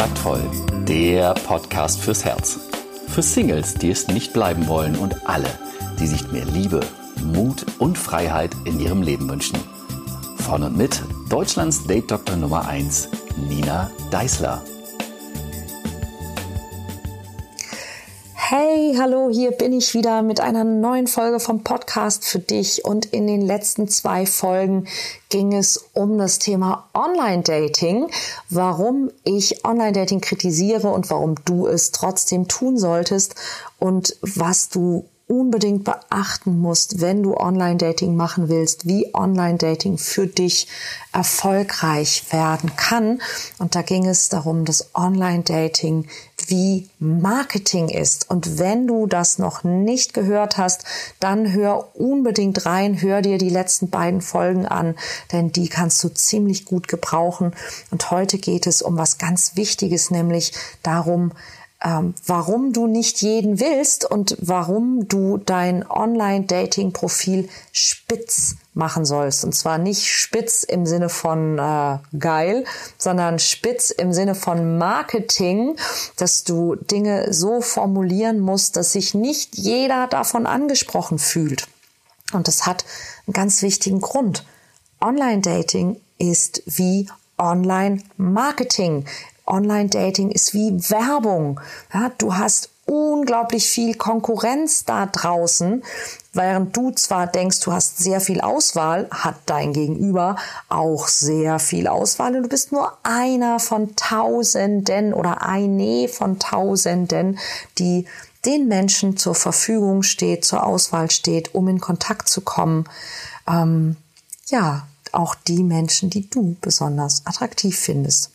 Kontaktvoll, der Podcast fürs Herz. Für Singles, die es nicht bleiben wollen und alle, die sich mehr Liebe, Mut und Freiheit in ihrem Leben wünschen. Von und mit Deutschlands Date Doktor Nummer 1, Nina Deißler. Hey, hallo, hier bin ich wieder mit einer neuen Folge vom Podcast für dich. Und in den letzten zwei Folgen ging es um das Thema Online-Dating, warum ich Online-Dating kritisiere und warum du es trotzdem tun solltest und was du unbedingt beachten musst, wenn du Online-Dating machen willst, wie Online-Dating für dich erfolgreich werden kann. Und da ging es darum, dass Online-Dating wie Marketing ist. Und wenn du das noch nicht gehört hast, dann hör unbedingt rein, hör dir die letzten beiden Folgen an, denn die kannst du ziemlich gut gebrauchen. Und heute geht es um was ganz Wichtiges, nämlich darum, ähm, warum du nicht jeden willst und warum du dein Online-Dating-Profil spitz machen sollst. Und zwar nicht spitz im Sinne von äh, geil, sondern spitz im Sinne von Marketing, dass du Dinge so formulieren musst, dass sich nicht jeder davon angesprochen fühlt. Und das hat einen ganz wichtigen Grund. Online-Dating ist wie Online-Marketing. Online-Dating ist wie Werbung. Ja, du hast unglaublich viel Konkurrenz da draußen, während du zwar denkst, du hast sehr viel Auswahl, hat dein Gegenüber auch sehr viel Auswahl und du bist nur einer von Tausenden oder eine von Tausenden, die den Menschen zur Verfügung steht, zur Auswahl steht, um in Kontakt zu kommen. Ähm, ja, auch die Menschen, die du besonders attraktiv findest.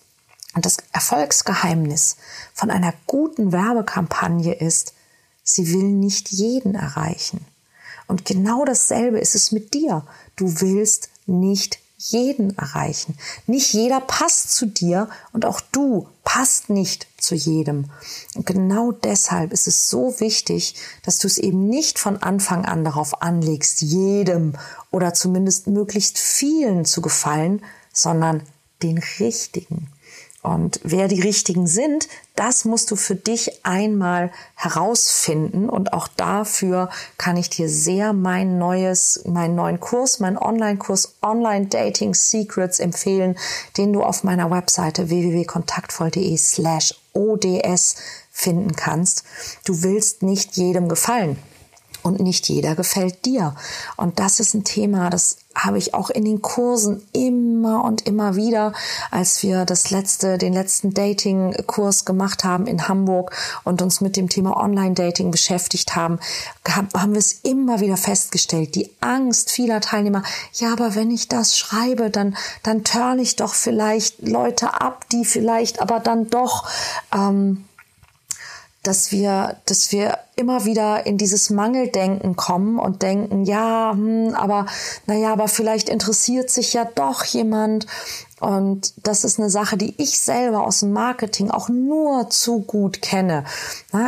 Und das Erfolgsgeheimnis von einer guten Werbekampagne ist, sie will nicht jeden erreichen. Und genau dasselbe ist es mit dir. Du willst nicht jeden erreichen. Nicht jeder passt zu dir und auch du passt nicht zu jedem. Und genau deshalb ist es so wichtig, dass du es eben nicht von Anfang an darauf anlegst, jedem oder zumindest möglichst vielen zu gefallen, sondern den richtigen. Und wer die richtigen sind, das musst du für dich einmal herausfinden. Und auch dafür kann ich dir sehr mein neues, meinen neuen Kurs, meinen Online-Kurs Online Dating Secrets empfehlen, den du auf meiner Webseite www.kontaktvoll.de slash ODS finden kannst. Du willst nicht jedem gefallen und nicht jeder gefällt dir. Und das ist ein Thema, das habe ich auch in den Kursen immer und immer wieder, als wir das letzte, den letzten Dating-Kurs gemacht haben in Hamburg und uns mit dem Thema Online-Dating beschäftigt haben, haben wir es immer wieder festgestellt. Die Angst vieler Teilnehmer, ja, aber wenn ich das schreibe, dann, dann turn ich doch vielleicht Leute ab, die vielleicht aber dann doch, ähm, dass wir, dass wir immer wieder in dieses Mangeldenken kommen und denken, ja, hm, aber naja, aber vielleicht interessiert sich ja doch jemand und das ist eine Sache, die ich selber aus dem Marketing auch nur zu gut kenne.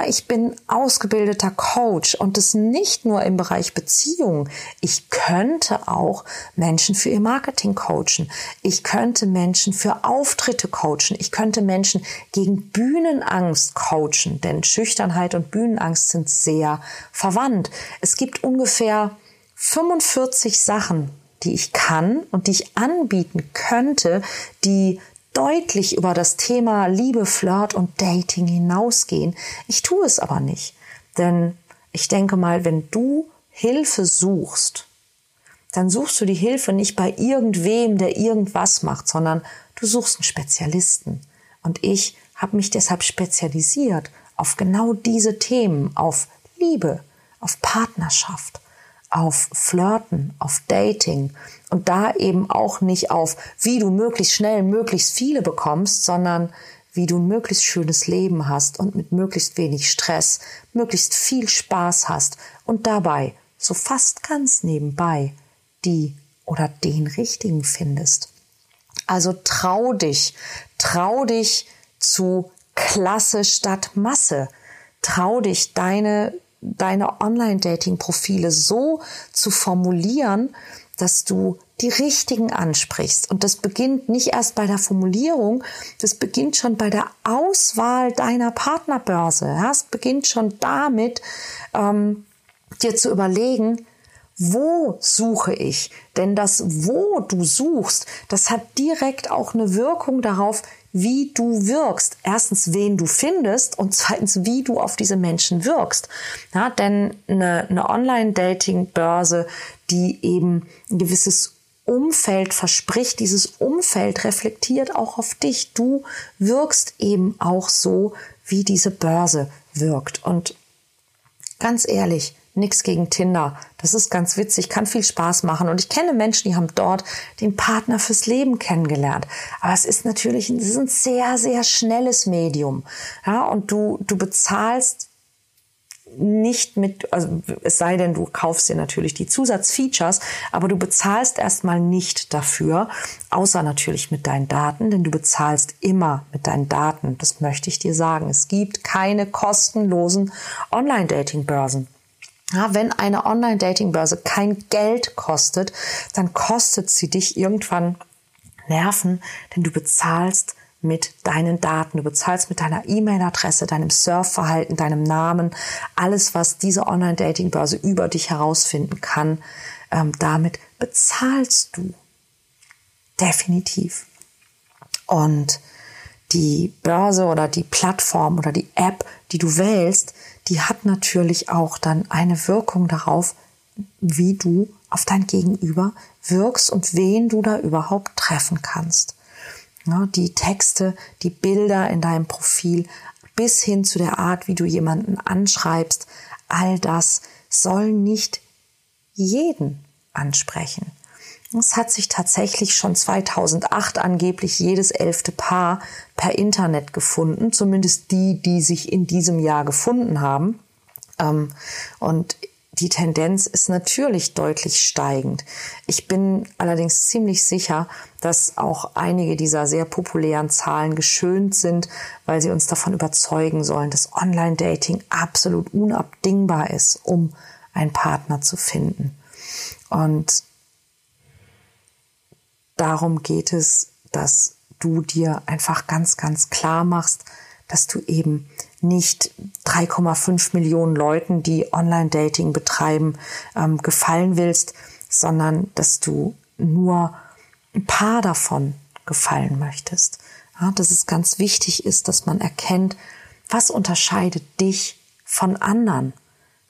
ich bin ausgebildeter Coach und das nicht nur im Bereich Beziehung. Ich könnte auch Menschen für ihr Marketing coachen. Ich könnte Menschen für Auftritte coachen. Ich könnte Menschen gegen Bühnenangst coachen, denn Schüchternheit und Bühnenangst sind sehr verwandt. Es gibt ungefähr 45 Sachen, die ich kann und die ich anbieten könnte, die deutlich über das Thema Liebe, Flirt und Dating hinausgehen. Ich tue es aber nicht. Denn ich denke mal, wenn du Hilfe suchst, dann suchst du die Hilfe nicht bei irgendwem, der irgendwas macht, sondern du suchst einen Spezialisten. Und ich habe mich deshalb spezialisiert auf genau diese Themen, auf Liebe, auf Partnerschaft, auf Flirten, auf Dating und da eben auch nicht auf, wie du möglichst schnell möglichst viele bekommst, sondern wie du ein möglichst schönes Leben hast und mit möglichst wenig Stress, möglichst viel Spaß hast und dabei so fast ganz nebenbei die oder den richtigen findest. Also trau dich, trau dich zu Klasse statt Masse. Trau dich, deine deine Online-Dating-Profile so zu formulieren, dass du die richtigen ansprichst. Und das beginnt nicht erst bei der Formulierung, das beginnt schon bei der Auswahl deiner Partnerbörse. Ja, es beginnt schon damit, ähm, dir zu überlegen, wo suche ich? Denn das, wo du suchst, das hat direkt auch eine Wirkung darauf, wie du wirkst. Erstens, wen du findest und zweitens, wie du auf diese Menschen wirkst. Ja, denn eine, eine Online-Dating-Börse, die eben ein gewisses Umfeld verspricht, dieses Umfeld reflektiert auch auf dich. Du wirkst eben auch so, wie diese Börse wirkt. Und ganz ehrlich, Nix gegen Tinder. Das ist ganz witzig, kann viel Spaß machen. Und ich kenne Menschen, die haben dort den Partner fürs Leben kennengelernt. Aber es ist natürlich es ist ein sehr, sehr schnelles Medium. Ja, und du, du bezahlst nicht mit, also es sei denn, du kaufst dir natürlich die Zusatzfeatures, aber du bezahlst erstmal nicht dafür, außer natürlich mit deinen Daten, denn du bezahlst immer mit deinen Daten. Das möchte ich dir sagen. Es gibt keine kostenlosen Online-Dating-Börsen. Ja, wenn eine Online-Dating-Börse kein Geld kostet, dann kostet sie dich irgendwann Nerven, denn du bezahlst mit deinen Daten. Du bezahlst mit deiner E-Mail-Adresse, deinem Surfverhalten, deinem Namen, alles, was diese Online-Dating-Börse über dich herausfinden kann. Ähm, damit bezahlst du. Definitiv. Und die Börse oder die Plattform oder die App, die du wählst, die hat natürlich auch dann eine Wirkung darauf, wie du auf dein Gegenüber wirkst und wen du da überhaupt treffen kannst. Ja, die Texte, die Bilder in deinem Profil bis hin zu der Art, wie du jemanden anschreibst, all das soll nicht jeden ansprechen. Es hat sich tatsächlich schon 2008 angeblich jedes elfte Paar per Internet gefunden, zumindest die, die sich in diesem Jahr gefunden haben. Ähm, und die Tendenz ist natürlich deutlich steigend. Ich bin allerdings ziemlich sicher, dass auch einige dieser sehr populären Zahlen geschönt sind, weil sie uns davon überzeugen sollen, dass Online-Dating absolut unabdingbar ist, um einen Partner zu finden. Und darum geht es, dass du dir einfach ganz, ganz klar machst, dass du eben nicht 3,5 Millionen Leuten, die Online-Dating betreiben, ähm, gefallen willst, sondern dass du nur ein paar davon gefallen möchtest. Ja, dass es ganz wichtig ist, dass man erkennt, was unterscheidet dich von anderen.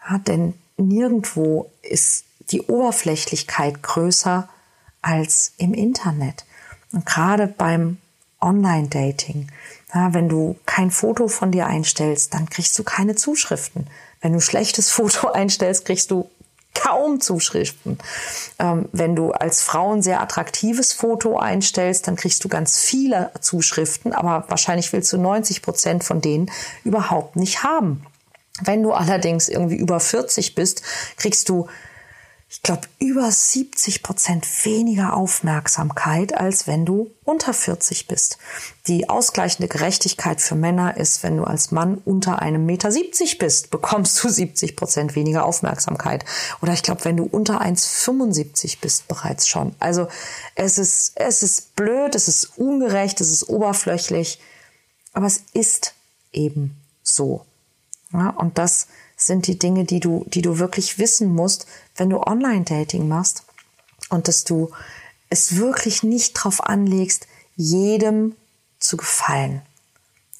Ja, denn nirgendwo ist die Oberflächlichkeit größer als im Internet. Und gerade beim Online-Dating, ja, wenn du kein Foto von dir einstellst, dann kriegst du keine Zuschriften. Wenn du schlechtes Foto einstellst, kriegst du kaum Zuschriften. Ähm, wenn du als Frau ein sehr attraktives Foto einstellst, dann kriegst du ganz viele Zuschriften, aber wahrscheinlich willst du 90 Prozent von denen überhaupt nicht haben. Wenn du allerdings irgendwie über 40 bist, kriegst du ich glaube, über 70 Prozent weniger Aufmerksamkeit, als wenn du unter 40 bist. Die ausgleichende Gerechtigkeit für Männer ist, wenn du als Mann unter einem Meter 70 bist, bekommst du 70 Prozent weniger Aufmerksamkeit. Oder ich glaube, wenn du unter 1,75 bist, bereits schon. Also es ist, es ist blöd, es ist ungerecht, es ist oberflächlich, aber es ist eben so. Ja, und das sind die Dinge, die du, die du wirklich wissen musst, wenn du Online-Dating machst und dass du es wirklich nicht drauf anlegst, jedem zu gefallen.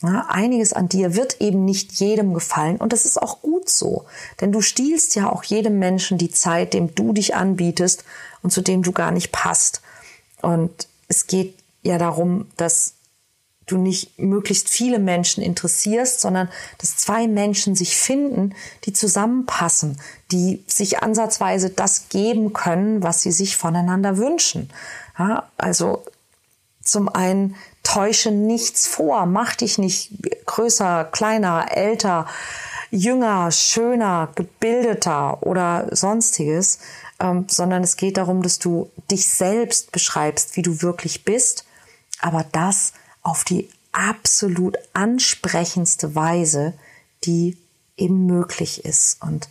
Ja, einiges an dir wird eben nicht jedem gefallen und das ist auch gut so, denn du stiehlst ja auch jedem Menschen die Zeit, dem du dich anbietest und zu dem du gar nicht passt. Und es geht ja darum, dass du nicht möglichst viele Menschen interessierst, sondern dass zwei Menschen sich finden, die zusammenpassen, die sich ansatzweise das geben können, was sie sich voneinander wünschen. Ja, also zum einen täusche nichts vor, mach dich nicht größer, kleiner, älter, jünger, schöner, gebildeter oder sonstiges, ähm, sondern es geht darum, dass du dich selbst beschreibst, wie du wirklich bist, aber das auf die absolut ansprechendste Weise, die eben möglich ist. Und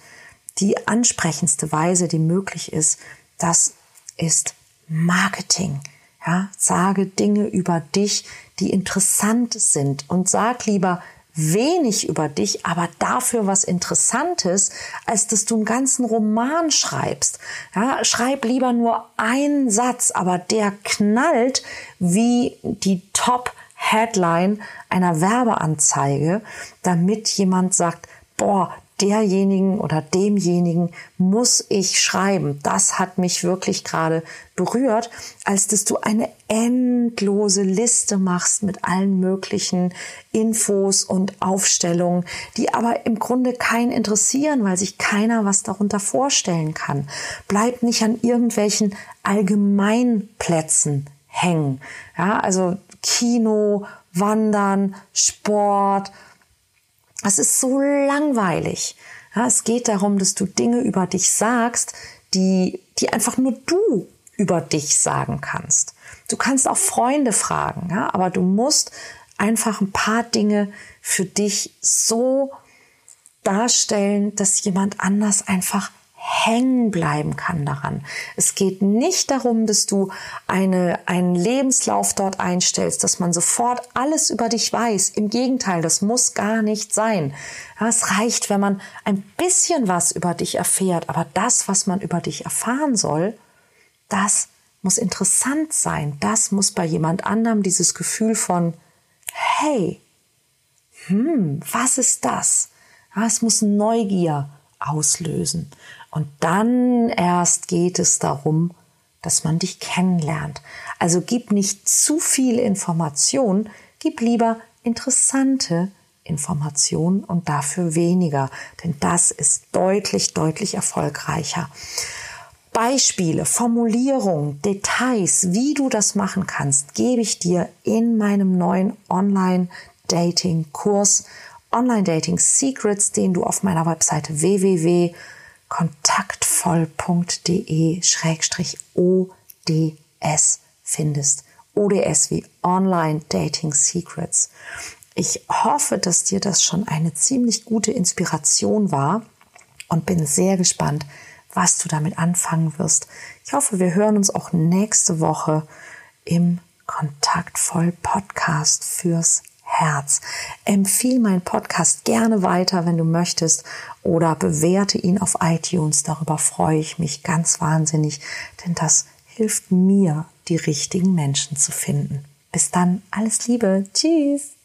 die ansprechendste Weise, die möglich ist, das ist Marketing. Ja, sage Dinge über dich, die interessant sind und sag lieber wenig über dich, aber dafür was Interessantes, als dass du einen ganzen Roman schreibst. Ja, schreib lieber nur einen Satz, aber der knallt wie die Top Headline einer Werbeanzeige, damit jemand sagt, boah, derjenigen oder demjenigen muss ich schreiben. Das hat mich wirklich gerade berührt, als dass du eine endlose Liste machst mit allen möglichen Infos und Aufstellungen, die aber im Grunde keinen interessieren, weil sich keiner was darunter vorstellen kann. Bleib nicht an irgendwelchen Allgemeinplätzen hängen. Ja, also Kino, Wandern, Sport, es ist so langweilig. Ja, es geht darum, dass du Dinge über dich sagst, die, die einfach nur du über dich sagen kannst. Du kannst auch Freunde fragen, ja, aber du musst einfach ein paar Dinge für dich so darstellen, dass jemand anders einfach hängen bleiben kann daran. Es geht nicht darum, dass du eine, einen Lebenslauf dort einstellst, dass man sofort alles über dich weiß. Im Gegenteil, das muss gar nicht sein. Es reicht, wenn man ein bisschen was über dich erfährt, aber das, was man über dich erfahren soll, das muss interessant sein. Das muss bei jemand anderem dieses Gefühl von, hey, hm, was ist das? Es muss Neugier auslösen. Und dann erst geht es darum, dass man dich kennenlernt. Also gib nicht zu viel Information, gib lieber interessante Informationen und dafür weniger, denn das ist deutlich, deutlich erfolgreicher. Beispiele, Formulierung, Details, wie du das machen kannst, gebe ich dir in meinem neuen Online-Dating-Kurs Online Dating Secrets, den du auf meiner Webseite www kontaktvoll.de-ods findest. ODS wie Online Dating Secrets. Ich hoffe, dass dir das schon eine ziemlich gute Inspiration war und bin sehr gespannt, was du damit anfangen wirst. Ich hoffe, wir hören uns auch nächste Woche im Kontaktvoll Podcast fürs Herz. Empfiehl meinen Podcast gerne weiter, wenn du möchtest, oder bewerte ihn auf iTunes. Darüber freue ich mich ganz wahnsinnig, denn das hilft mir, die richtigen Menschen zu finden. Bis dann, alles Liebe. Tschüss.